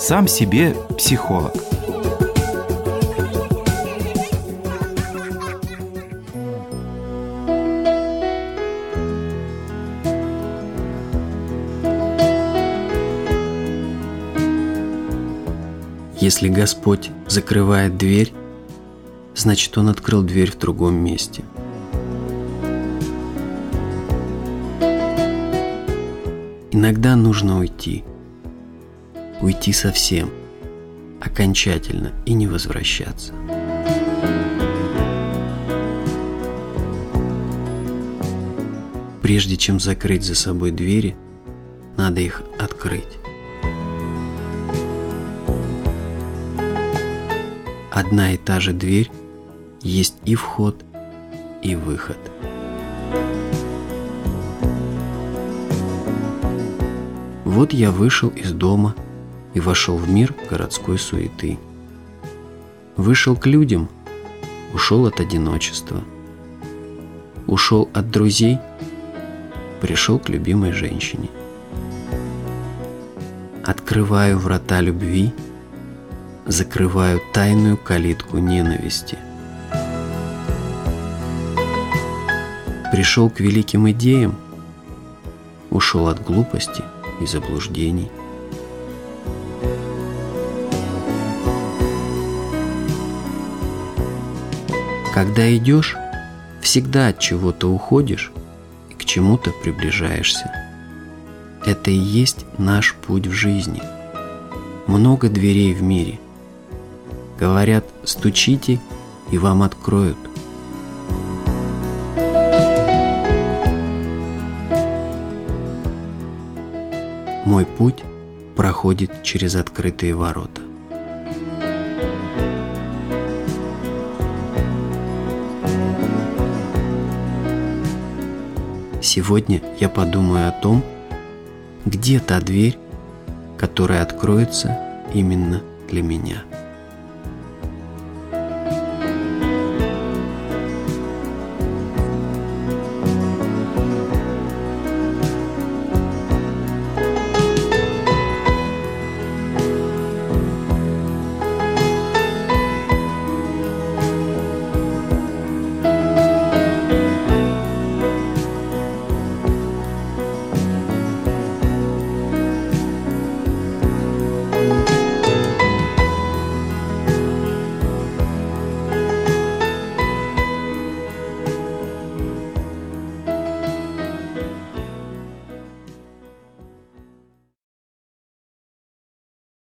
Сам себе психолог. Если Господь закрывает дверь, значит Он открыл дверь в другом месте. Иногда нужно уйти. Уйти совсем, окончательно и не возвращаться. Прежде чем закрыть за собой двери, надо их открыть. Одна и та же дверь есть и вход, и выход. Вот я вышел из дома и вошел в мир городской суеты. Вышел к людям, ушел от одиночества. Ушел от друзей, пришел к любимой женщине. Открываю врата любви, закрываю тайную калитку ненависти. Пришел к великим идеям, ушел от глупости – и заблуждений. Когда идешь, всегда от чего-то уходишь и к чему-то приближаешься. Это и есть наш путь в жизни. Много дверей в мире. Говорят, стучите, и вам откроют – Мой путь проходит через открытые ворота. Сегодня я подумаю о том, где та дверь, которая откроется именно для меня.